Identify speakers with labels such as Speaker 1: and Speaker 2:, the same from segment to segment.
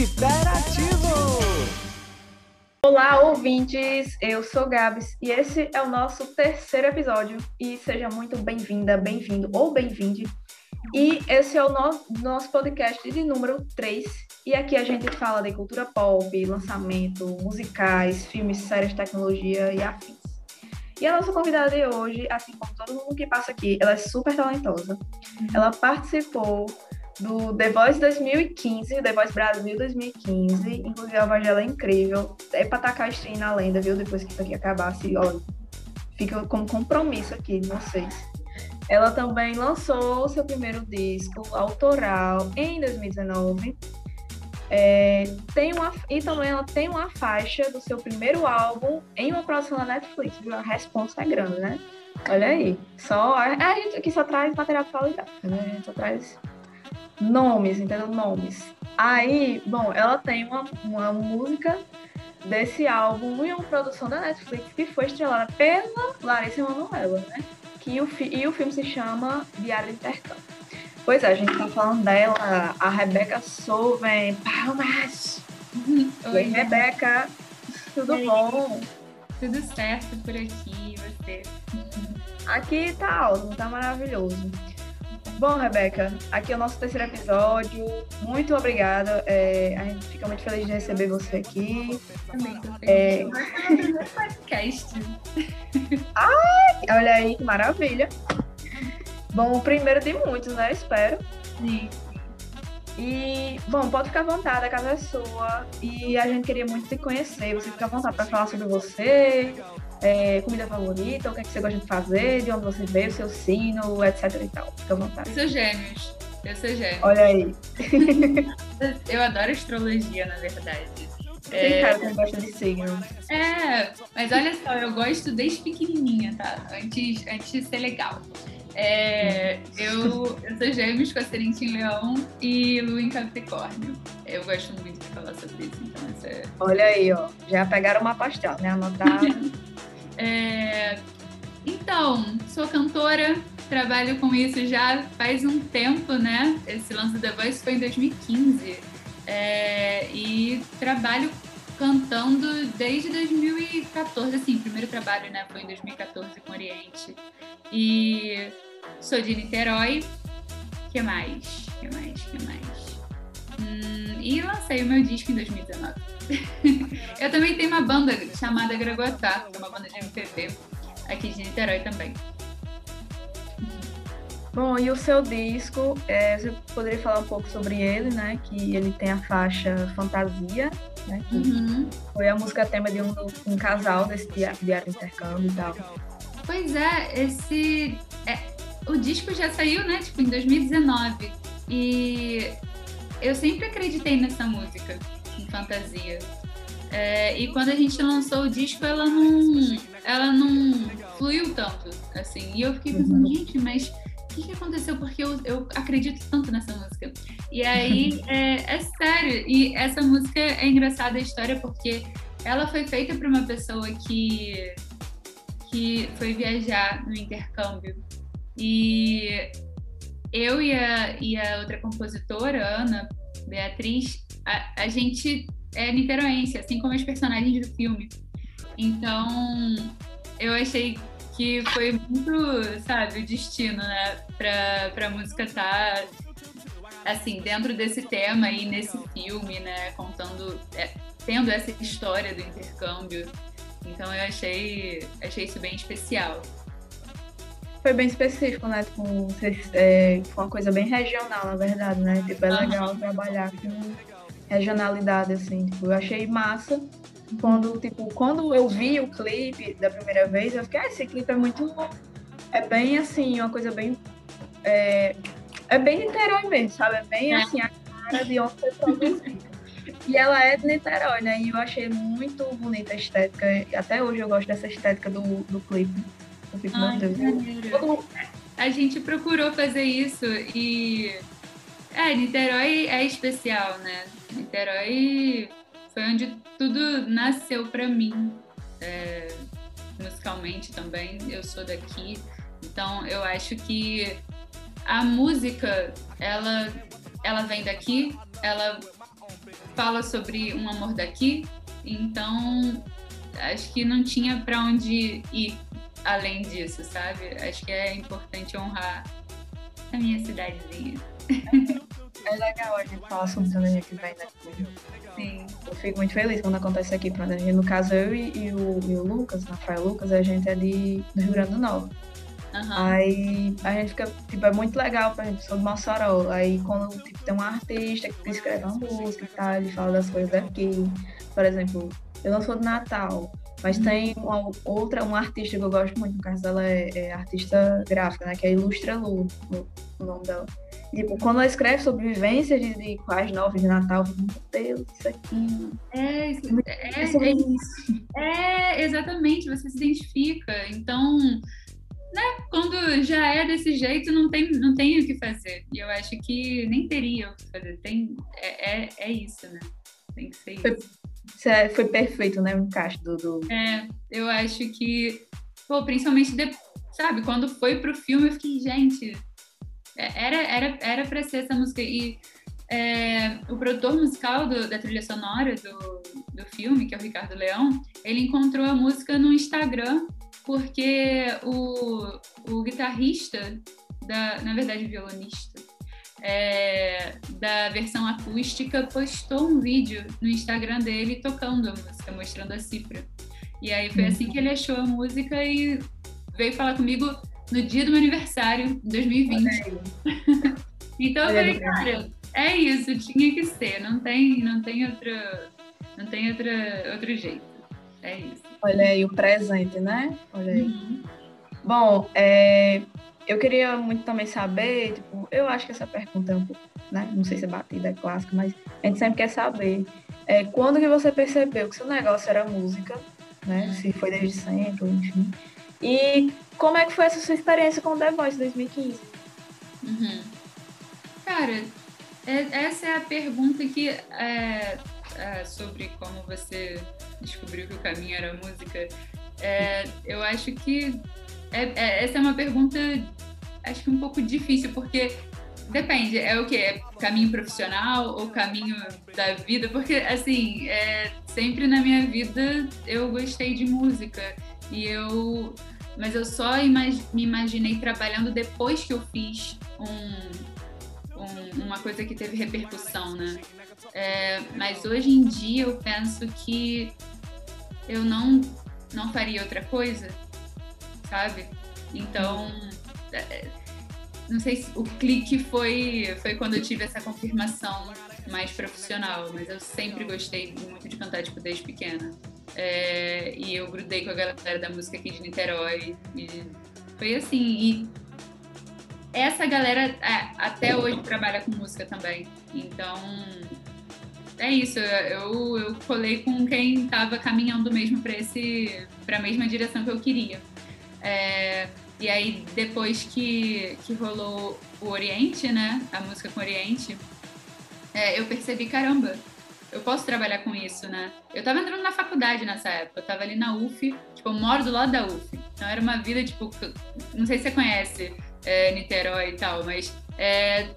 Speaker 1: Hiperativo!
Speaker 2: Olá, ouvintes! Eu sou Gabs e esse é o nosso terceiro episódio. E seja muito bem-vinda, bem-vindo ou bem-vinde. E esse é o no nosso podcast de número 3. E aqui a gente fala de cultura pop, lançamento, musicais, filmes, séries, tecnologia e afins. E a nossa convidada de hoje, assim como todo mundo que passa aqui, ela é super talentosa. Ela participou do The Voice 2015, The Voice Brasil 2015. Inclusive, a voz dela é incrível. É pra tacar a stream na lenda, viu? Depois que isso aqui acabasse, olha. Fica como compromisso aqui de vocês. Ela também lançou seu primeiro disco autoral em 2019 é, tem uma, e também ela tem uma faixa do seu primeiro álbum em uma produção da Netflix, viu? A responsa é grande, né? Olha aí. Só, a gente aqui só traz material de qualidade, né? A gente só traz nomes, entendeu? Nomes. Aí, bom, ela tem uma, uma música desse álbum em uma produção da Netflix que foi estrelada pela Larissa Manoela, né? Que o, e o filme se chama Diário de Intercâmbio. Pois é, a gente tá falando dela, a Rebeca Souven. Palmas! Oi, Rebeca. Tudo Oi. bom?
Speaker 3: Tudo certo por aqui, e você?
Speaker 2: Aqui tá ótimo, tá maravilhoso. Bom, Rebeca, aqui é o nosso terceiro episódio. Muito obrigada. É, a gente fica muito feliz de receber você aqui.
Speaker 3: Também tô feliz. É... podcast.
Speaker 2: Ai, olha aí, que maravilha. Bom, o primeiro de muitos, né? Espero.
Speaker 3: Sim.
Speaker 2: E, bom, pode ficar à vontade, a casa é sua. E a gente queria muito te conhecer. Você fica à vontade para falar sobre você, é, comida favorita, o que, é que você gosta de fazer, de onde você veio, seu sino, etc e tal. Fica à vontade.
Speaker 3: Eu sou gêmeos. Eu sou gêmeos.
Speaker 2: Olha aí.
Speaker 3: eu adoro astrologia, na verdade.
Speaker 2: Tem é... cara que gosta de signo.
Speaker 3: É, mas olha só, eu gosto desde pequenininha, tá? Antes, antes de ser legal. É, eu, eu sou gêmeos com ascendente em leão e lua em capricórnio. Eu gosto muito de falar sobre isso, então essa é...
Speaker 2: Olha aí, ó. Já pegaram uma pastel, né? Anotaram.
Speaker 3: é, então, sou cantora, trabalho com isso já faz um tempo, né? Esse lance da Voice foi em 2015. É, e trabalho cantando desde 2014, assim, primeiro trabalho, né, foi em 2014 com Oriente. E sou de Niterói. que mais? que mais? que mais? Hum, e lancei o meu disco em 2019. eu também tenho uma banda chamada Graguatá, que é uma banda de MPB aqui de Niterói também.
Speaker 2: Bom, e o seu disco, é, você poderia falar um pouco sobre ele, né? Que ele tem a faixa Fantasia, né? Que uhum. foi a música tema de um, um casal desse diário, diário de intercâmbio e tal.
Speaker 3: Pois é, esse. É, o disco já saiu, né? Tipo, em 2019. E eu sempre acreditei nessa música, em fantasia. É, e quando a gente lançou o disco, ela não, ela não fluiu tanto, assim. E eu fiquei pensando, uhum. gente, mas o que, que aconteceu? Porque eu, eu acredito tanto nessa música. E aí, é, é sério. E essa música é engraçada a história porque ela foi feita para uma pessoa que, que foi viajar no intercâmbio. E eu e a, e a outra compositora, Ana Beatriz, a, a gente é niteroense, assim como os personagens do filme. Então, eu achei que foi muito, sabe, o destino, né? Pra, pra música estar, tá, assim, dentro desse tema e nesse filme, né? Contando, é, tendo essa história do intercâmbio. Então eu achei, achei isso bem especial.
Speaker 2: Foi bem específico, né? Tipo, é, foi uma coisa bem regional, na verdade, né? Tipo, é legal trabalhar com regionalidade, assim. Tipo, eu achei massa quando, tipo, quando eu vi o clipe da primeira vez, eu fiquei, ah, esse clipe é muito. É bem assim, uma coisa bem. É, é bem Niterói mesmo, sabe? É bem assim, a cara de onde produzido. E ela é de Niterói, né? E eu achei muito bonita a estética. Até hoje eu gosto dessa estética do, do clipe.
Speaker 3: Ai. A gente procurou fazer isso e. É, Niterói é especial, né? Niterói foi onde tudo nasceu para mim, é, musicalmente também. Eu sou daqui, então eu acho que a música ela ela vem daqui, ela fala sobre um amor daqui, então acho que não tinha para onde ir além disso, sabe? Acho que é importante honrar a minha cidadezinha.
Speaker 2: É legal a gente falar sobre quando a gente vem né? Sim. Eu fico muito feliz quando acontece aqui. Pra gente. No caso, eu e, e, o, e o Lucas, Rafael Lucas, a gente é de, do Rio Grande do Norte. Uhum. Aí a gente fica, tipo, é muito legal pra gente, sou do Mossoró. Aí quando tipo, tem um artista que escreve uma música e tal, ele fala das coisas daqui. Por exemplo, eu não sou de Natal, mas uhum. tem uma outra, uma artista que eu gosto muito, no caso dela é, é artista gráfica, né? Que é Ilustra Lu, o nome dela. Tipo, quando ela escreve sobre vivências de, de quase nove de Natal, eu fico, meu Deus, isso aqui.
Speaker 3: É, isso, é, é, isso. é, exatamente, você se identifica. Então, né, quando já é desse jeito, não tem, não tem o que fazer. E eu acho que nem teria o que fazer. Tem, é, é, é isso, né? Tem que ser
Speaker 2: isso. Foi perfeito, né? O encaixe do, do.
Speaker 3: É, eu acho que, pô, principalmente, de, sabe, quando foi pro filme, eu fiquei, gente, é, era era era para ser essa música e é, o produtor musical do, da trilha sonora do, do filme, que é o Ricardo Leão, ele encontrou a música no Instagram porque o, o guitarrista, da, na verdade violonista, é, da versão acústica postou um vídeo no Instagram dele tocando a música, mostrando a cifra. E aí foi assim que ele achou a música e veio falar comigo no dia do meu aniversário, em 2020. então eu falei, cara, é isso, tinha que ser, não tem, não tem outra, não tem outra, outro jeito. É isso.
Speaker 2: Olha aí o presente, né? Olha aí. Uhum. Bom, é, eu queria muito também saber, tipo, eu acho que essa pergunta é um pouco, né? Não sei se é batida, é clássica, mas a gente sempre quer saber. É, quando que você percebeu que seu negócio era música, né? Se foi desde sempre, enfim. E como é que foi essa sua experiência com o The Voice 2015?
Speaker 3: Uhum. Cara, é, essa é a pergunta que é, é, sobre como você descobriu que o caminho era música. É, eu acho que é, é, essa é uma pergunta acho que um pouco difícil porque depende é o que é caminho profissional ou caminho da vida? Porque assim é, sempre na minha vida eu gostei de música e eu mas eu só imag me imaginei trabalhando depois que eu fiz um, um, uma coisa que teve repercussão, né? É, mas hoje em dia eu penso que eu não, não faria outra coisa, sabe? Então, é, não sei se o clique foi, foi quando eu tive essa confirmação mais profissional, mas eu sempre gostei muito de cantar, tipo, desde pequena. É, e eu grudei com a galera da música aqui de Niterói. E foi assim. E essa galera é, até hoje trabalha com música também. Então é isso. Eu, eu colei com quem estava caminhando mesmo para esse para a mesma direção que eu queria. É, e aí depois que, que rolou o Oriente, né? A música com Oriente, é, eu percebi caramba eu posso trabalhar com isso, né? Eu tava entrando na faculdade nessa época, eu tava ali na UF, tipo, eu moro do lado da UF. Então era uma vida, tipo, não sei se você conhece é, Niterói e tal, mas é,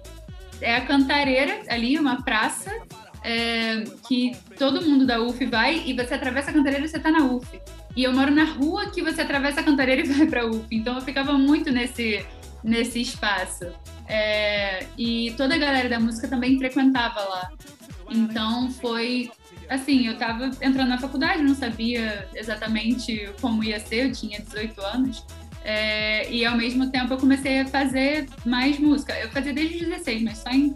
Speaker 3: é a Cantareira ali, uma praça é, que todo mundo da UF vai e você atravessa a Cantareira e você tá na UF. E eu moro na rua que você atravessa a Cantareira e vai pra UF. Então eu ficava muito nesse, nesse espaço. É, e toda a galera da música também frequentava lá. Então foi assim, eu tava entrando na faculdade, não sabia exatamente como ia ser, eu tinha 18 anos. É, e ao mesmo tempo eu comecei a fazer mais música. Eu fazia desde os 16, mas só em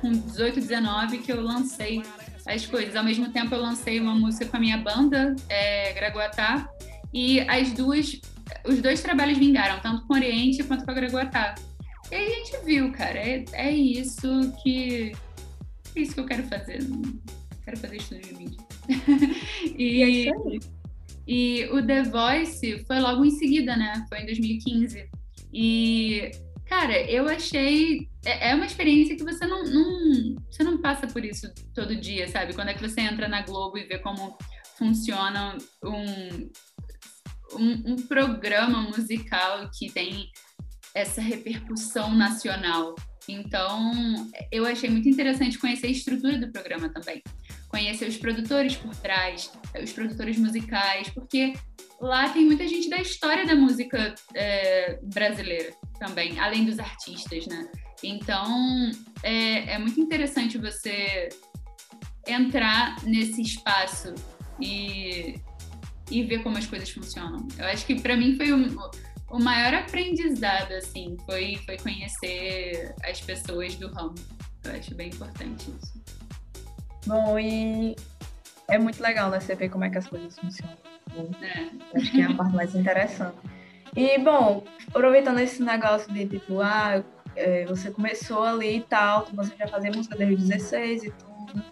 Speaker 3: com 18, 19 que eu lancei as coisas. Ao mesmo tempo eu lancei uma música com a minha banda, é, Graguatá, e as duas, os dois trabalhos vingaram, tanto com o Oriente quanto com a Graguatá. E aí a gente viu, cara, é, é isso que é isso que eu quero fazer. Quero fazer estudo de mídia. e, é e o The Voice foi logo em seguida, né? Foi em 2015. E, cara, eu achei. É, é uma experiência que você não, não, você não passa por isso todo dia, sabe? Quando é que você entra na Globo e vê como funciona um, um, um programa musical que tem essa repercussão nacional. Então, eu achei muito interessante conhecer a estrutura do programa também. Conhecer os produtores por trás, os produtores musicais, porque lá tem muita gente da história da música é, brasileira também, além dos artistas, né? Então, é, é muito interessante você entrar nesse espaço e, e ver como as coisas funcionam. Eu acho que para mim foi um, o maior aprendizado, assim, foi, foi conhecer as pessoas do ramo. Eu acho bem importante isso.
Speaker 2: Bom, e é muito legal, né? Você ver como é que as coisas funcionam. É. Acho que é a parte mais interessante. E, bom, aproveitando esse negócio de, tipo, ah, é, você começou ali e tal, você já fazia música desde 16 e tudo.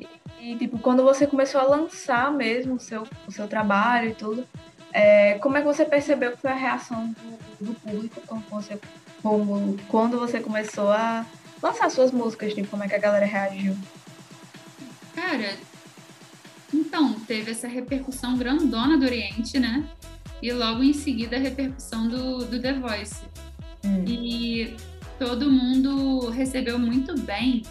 Speaker 2: E, e, tipo, quando você começou a lançar mesmo o seu, o seu trabalho e tudo, é, como é que você percebeu que foi a reação do, do público quando você, como, quando você começou a lançar suas músicas? Tipo, como é que a galera reagiu?
Speaker 3: Cara, então, teve essa repercussão grandona do Oriente, né? E logo em seguida a repercussão do, do The Voice. Hum. E todo mundo recebeu muito bem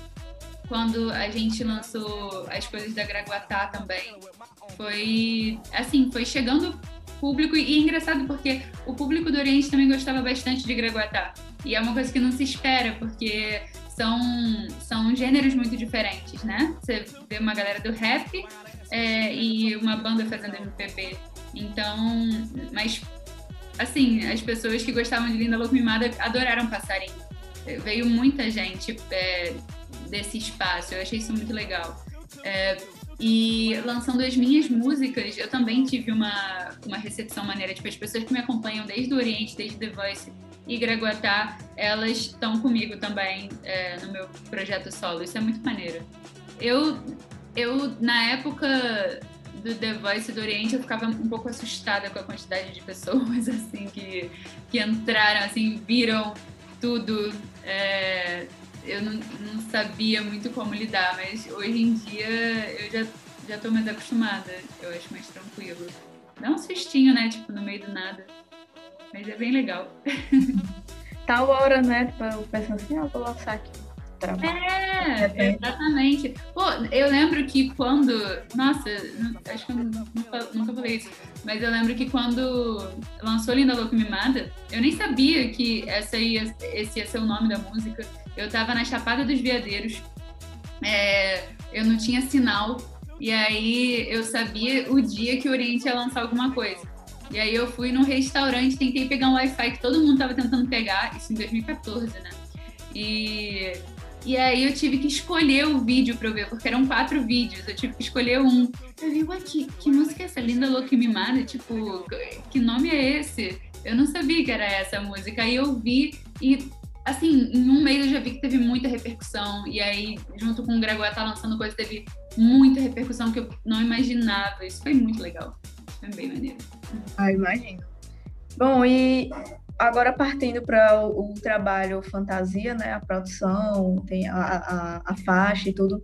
Speaker 3: quando a gente lançou as coisas da Graguatá também. Foi, assim, foi chegando público. E é engraçado porque o público do Oriente também gostava bastante de Graguatá. E é uma coisa que não se espera, porque são, são gêneros muito diferentes, né? Você vê uma galera do rap é, e uma banda fazendo MPB. Então, mas assim, as pessoas que gostavam de Linda Louco Mimada adoraram Passarinho. Veio muita gente é, desse espaço, eu achei isso muito legal. É, e lançando as minhas músicas, eu também tive uma, uma recepção maneira. Tipo, as pessoas que me acompanham desde o Oriente, desde The Voice e Graguatá, elas estão comigo também é, no meu projeto solo. Isso é muito maneiro. Eu, eu, na época do The Voice do Oriente, eu ficava um pouco assustada com a quantidade de pessoas, assim, que, que entraram, assim, viram tudo. É, eu não, não, sabia muito como lidar, mas hoje em dia eu já, já tô mais acostumada. Eu acho mais tranquilo. Dá um sustinho, né? Tipo, no meio do nada. Mas é bem legal.
Speaker 2: Tal hora, né? Tipo, eu penso assim, ah, vou lançar aqui.
Speaker 3: É, exatamente. Pô, eu lembro que quando. Nossa, acho que eu nunca, nunca falei isso. Mas eu lembro que quando lançou Linda Louca Mimada, eu nem sabia que essa ia, esse ia ser o nome da música. Eu tava na Chapada dos Veadeiros, é, eu não tinha sinal, e aí eu sabia o dia que o Oriente ia lançar alguma coisa. E aí eu fui num restaurante, tentei pegar um Wi-Fi que todo mundo tava tentando pegar, isso em 2014, né? E, e aí eu tive que escolher o vídeo pra eu ver, porque eram quatro vídeos, eu tive que escolher um. Eu vi, ué, que, que música é essa? Linda Louca e Mimada? Tipo, que nome é esse? Eu não sabia que era essa música. Aí eu vi e assim, em um mês eu já vi que teve muita repercussão. E aí, junto com o Gregoire tá lançando coisa, teve muita repercussão que eu não imaginava. Isso foi muito legal. Foi bem maneiro.
Speaker 2: Ah, imagino. Bom, e agora partindo para o, o, trabalho fantasia, né? A produção, tem a, a, a, faixa e tudo.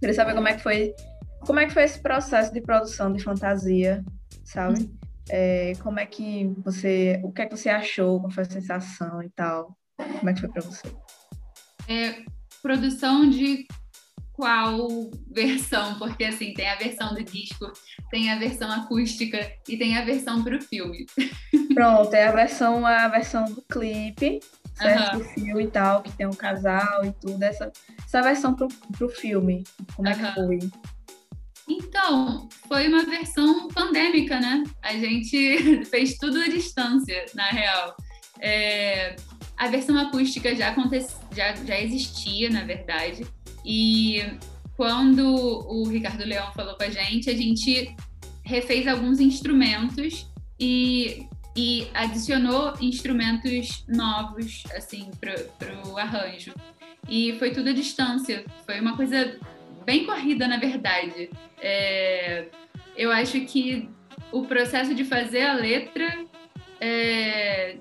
Speaker 2: Queria saber como é que foi. Como é que foi esse processo de produção de fantasia, sabe? Hum. É, como é que você. O que é que você achou? Qual foi a sensação e tal? Como é que foi para você?
Speaker 3: É, produção de qual versão? Porque assim, tem a versão do disco, tem a versão acústica e tem a versão para o filme.
Speaker 2: Pronto, é a versão, a versão do clipe, certo? Uhum. Do filme e tal, que tem um casal e tudo. Essa, essa versão pro, pro filme, como uhum. é que foi?
Speaker 3: Então, foi uma versão pandêmica, né? A gente fez tudo à distância, na real. É, a versão acústica já, acontece, já, já existia, na verdade, e quando o Ricardo Leão falou com a gente, a gente refez alguns instrumentos e, e adicionou instrumentos novos, assim, para o arranjo. E foi tudo à distância. Foi uma coisa bem corrida, na verdade. É, eu acho que o processo de fazer a letra é,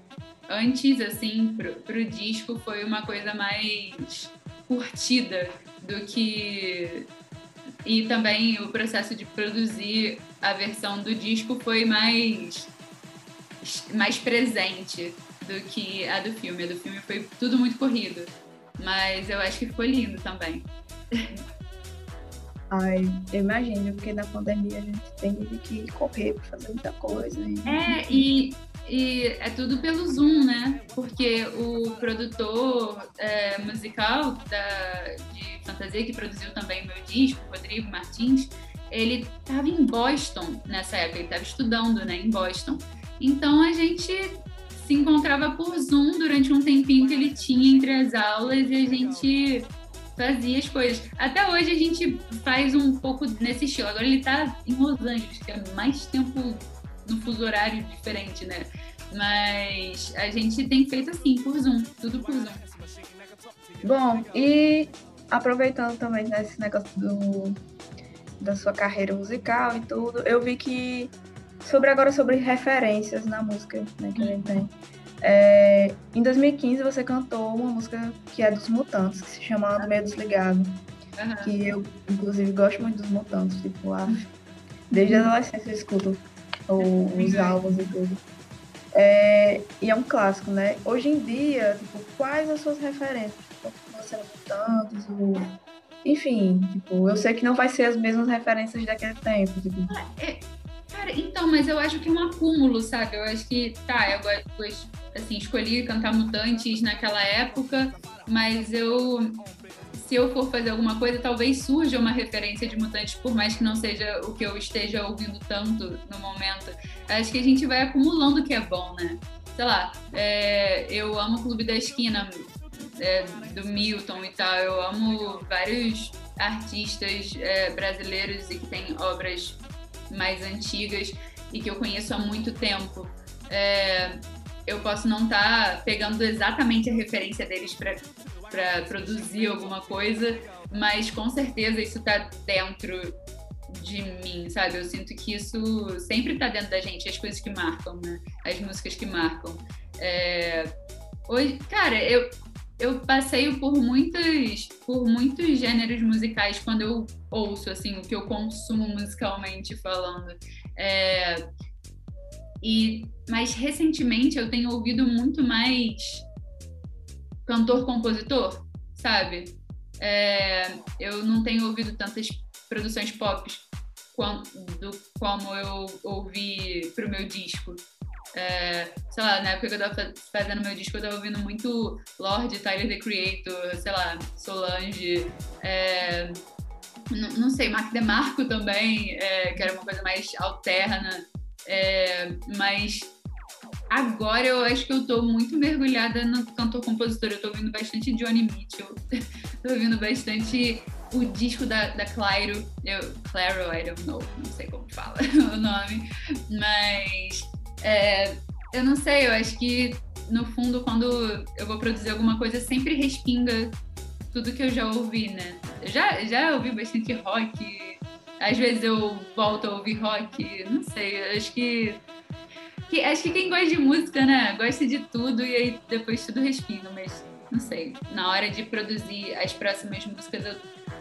Speaker 3: antes, assim, pro, pro disco foi uma coisa mais curtida do que. E também o processo de produzir a versão do disco foi mais, mais presente do que a do filme. A do filme foi tudo muito corrido. Mas eu acho que ficou lindo também.
Speaker 2: Ai, eu imagino, porque na pandemia a gente tem que correr para fazer muita coisa. E...
Speaker 3: É, e, e é tudo pelo Zoom, né? Porque o produtor é, musical da, de fantasia, que produziu também meu disco, Rodrigo Martins, ele estava em Boston nessa época, ele estava estudando né, em Boston. Então a gente se encontrava por Zoom durante um tempinho que ele tinha entre as aulas e a gente fazia as coisas. Até hoje a gente faz um pouco nesse estilo. Agora ele tá em Los Angeles, que é mais tempo no fuso horário diferente, né? Mas a gente tem feito assim, por Zoom, tudo por Zoom.
Speaker 2: Bom, e aproveitando também nesse negócio do, da sua carreira musical e tudo, eu vi que sobre agora sobre referências na música né, que a gente tem. É, em 2015 você cantou uma música que é dos Mutantes, que se chama Ando Meio Desligado. Uhum. Que eu, inclusive, gosto muito dos Mutantes, tipo, lá. Desde a adolescência eu escuto os álbuns e tudo. É, e é um clássico, né? Hoje em dia, tipo, quais as suas referências? Tipo, você é Mutantes, ou... Enfim, tipo, eu sei que não vai ser as mesmas referências daquele tempo. Tipo.
Speaker 3: Ah, é, cara, então, mas eu acho que é um acúmulo, sabe? Eu acho que, tá, eu gosto assim, escolhi cantar Mutantes naquela época, mas eu se eu for fazer alguma coisa, talvez surja uma referência de Mutantes, por mais que não seja o que eu esteja ouvindo tanto no momento. Acho que a gente vai acumulando o que é bom, né? Sei lá, é, eu amo o Clube da Esquina, é, do Milton e tal, eu amo vários artistas é, brasileiros e que têm obras mais antigas e que eu conheço há muito tempo. É, eu posso não estar tá pegando exatamente a referência deles para produzir alguma coisa, mas com certeza isso está dentro de mim, sabe? Eu sinto que isso sempre está dentro da gente, as coisas que marcam, né? As músicas que marcam. É... Hoje, cara, eu, eu passeio por muitos, por muitos gêneros musicais quando eu ouço, assim, o que eu consumo musicalmente falando. É... E mas recentemente eu tenho ouvido muito mais cantor-compositor, sabe? É, eu não tenho ouvido tantas produções pop quando, como eu ouvi pro meu disco. É, sei lá, na época que eu tava fazendo meu disco, eu tava ouvindo muito Lorde, Tyler, The Creator, sei lá, Solange, é, não, sei, Mark DeMarco também, é, que era uma coisa mais alterna, é, mas Agora eu acho que eu tô muito mergulhada no cantor-compositor. Eu tô ouvindo bastante Johnny Mitchell. tô ouvindo bastante o disco da, da Clairo. Eu, Claro, I don't know. Não sei como fala o nome. Mas é, eu não sei, eu acho que no fundo, quando eu vou produzir alguma coisa, sempre respinga tudo que eu já ouvi, né? Eu já, já ouvi bastante rock. Às vezes eu volto a ouvir rock. Não sei, acho que que, acho que quem gosta de música, né, gosta de tudo e aí depois tudo respinga, mas não sei. Na hora de produzir as próximas músicas eu,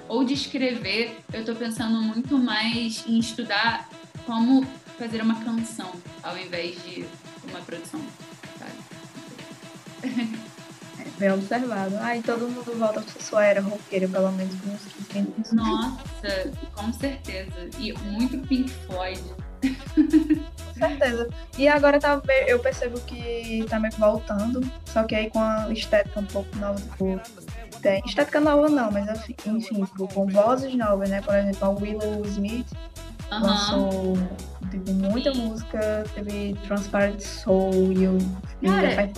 Speaker 3: ou de escrever, eu tô pensando muito mais em estudar como fazer uma canção ao invés de uma produção, sabe?
Speaker 2: É, bem observado. Ai, todo mundo volta pra sua era roqueira, pelo menos com uns 15 minutos.
Speaker 3: Nossa, com certeza. E muito Pink Floyd.
Speaker 2: certeza. E agora tá, eu percebo que tá meio que voltando, só que aí com a estética um pouco nova, tipo, tem estética nova não, mas enfim, tipo, com vozes novas, né? Por exemplo, a Willow Smith uhum. lançou tipo, muita Sim. música, teve Transparent Soul e eu
Speaker 3: Cara.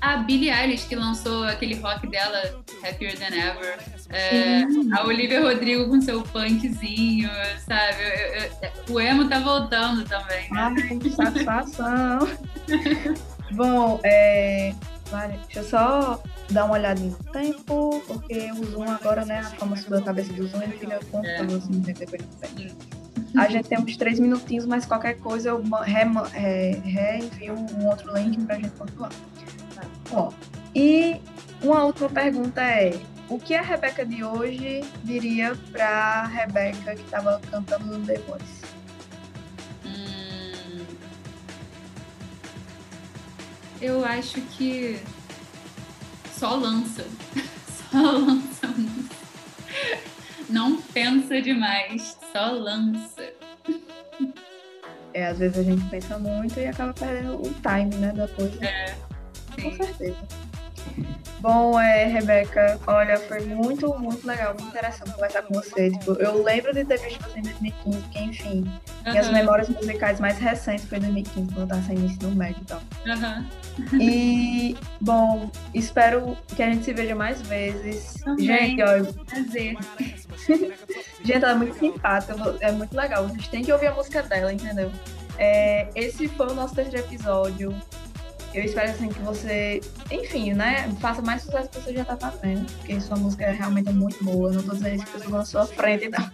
Speaker 3: A Billie Eilish que lançou aquele rock dela, Happier Than Ever. É, a Olivia Rodrigo com seu punkzinho, sabe? Eu, eu, o emo tá voltando também.
Speaker 2: Né? Ai, satisfação. Bom, é, vale, deixa eu só dar uma olhada no tempo, porque o Zoom agora, né, a fama subiu a cabeça do Zoom, ele fica contando é. assim, depois do tempo. A gente tem uns três minutinhos, mas qualquer coisa eu reenvio um outro link para a gente continuar. Tá. Ó, e uma última pergunta é: o que a Rebeca de hoje diria para a Rebeca que estava cantando no The Voice?
Speaker 3: Eu acho que só lança. Só lança música. Não pensa demais, só lança.
Speaker 2: É, às vezes a gente pensa muito e acaba perdendo o time, né, da coisa.
Speaker 3: É,
Speaker 2: Com certeza. Bom, é, Rebeca, olha, foi muito, muito legal, muito interessante conversar com você. Tipo, eu lembro de ter visto você em 2015, que enfim, minhas
Speaker 3: Aham,
Speaker 2: memórias musicais mais recentes foi em 2015, quando eu tava saindo do ensino médio e tal.
Speaker 3: aham.
Speaker 2: E, bom, espero que a gente se veja mais vezes.
Speaker 3: Também.
Speaker 2: Gente, olha,
Speaker 3: Prazer.
Speaker 2: Gente, ela é muito simpática, é muito legal. Vocês têm que ouvir a música dela, entendeu? É, esse foi o nosso terceiro episódio. Eu espero assim que você, enfim, né, faça mais sucesso que você já tá fazendo, porque sua música é realmente muito boa. Não tô dizendo isso porque eu na sua frente e tal.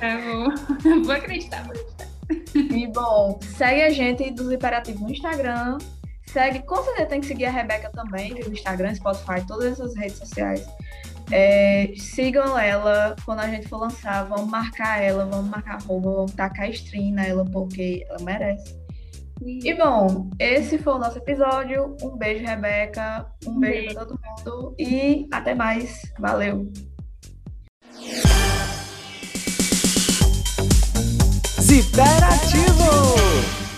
Speaker 3: Tá bom. Vou acreditar, vou acreditar.
Speaker 2: E bom, segue a gente dos Imperativos no Instagram. Segue, com certeza tem que seguir a Rebeca também, no Instagram, Spotify, todas essas redes sociais. É, sigam ela quando a gente for lançar, vamos marcar ela, vamos marcar arroba, vamos tacar stream nela, porque ela merece. E bom, esse foi o nosso episódio. Um beijo, Rebeca. Um,
Speaker 3: Um
Speaker 2: beijo,
Speaker 3: beijo.
Speaker 2: pra todo mundo. E até mais. Valeu.
Speaker 1: Ziperativo!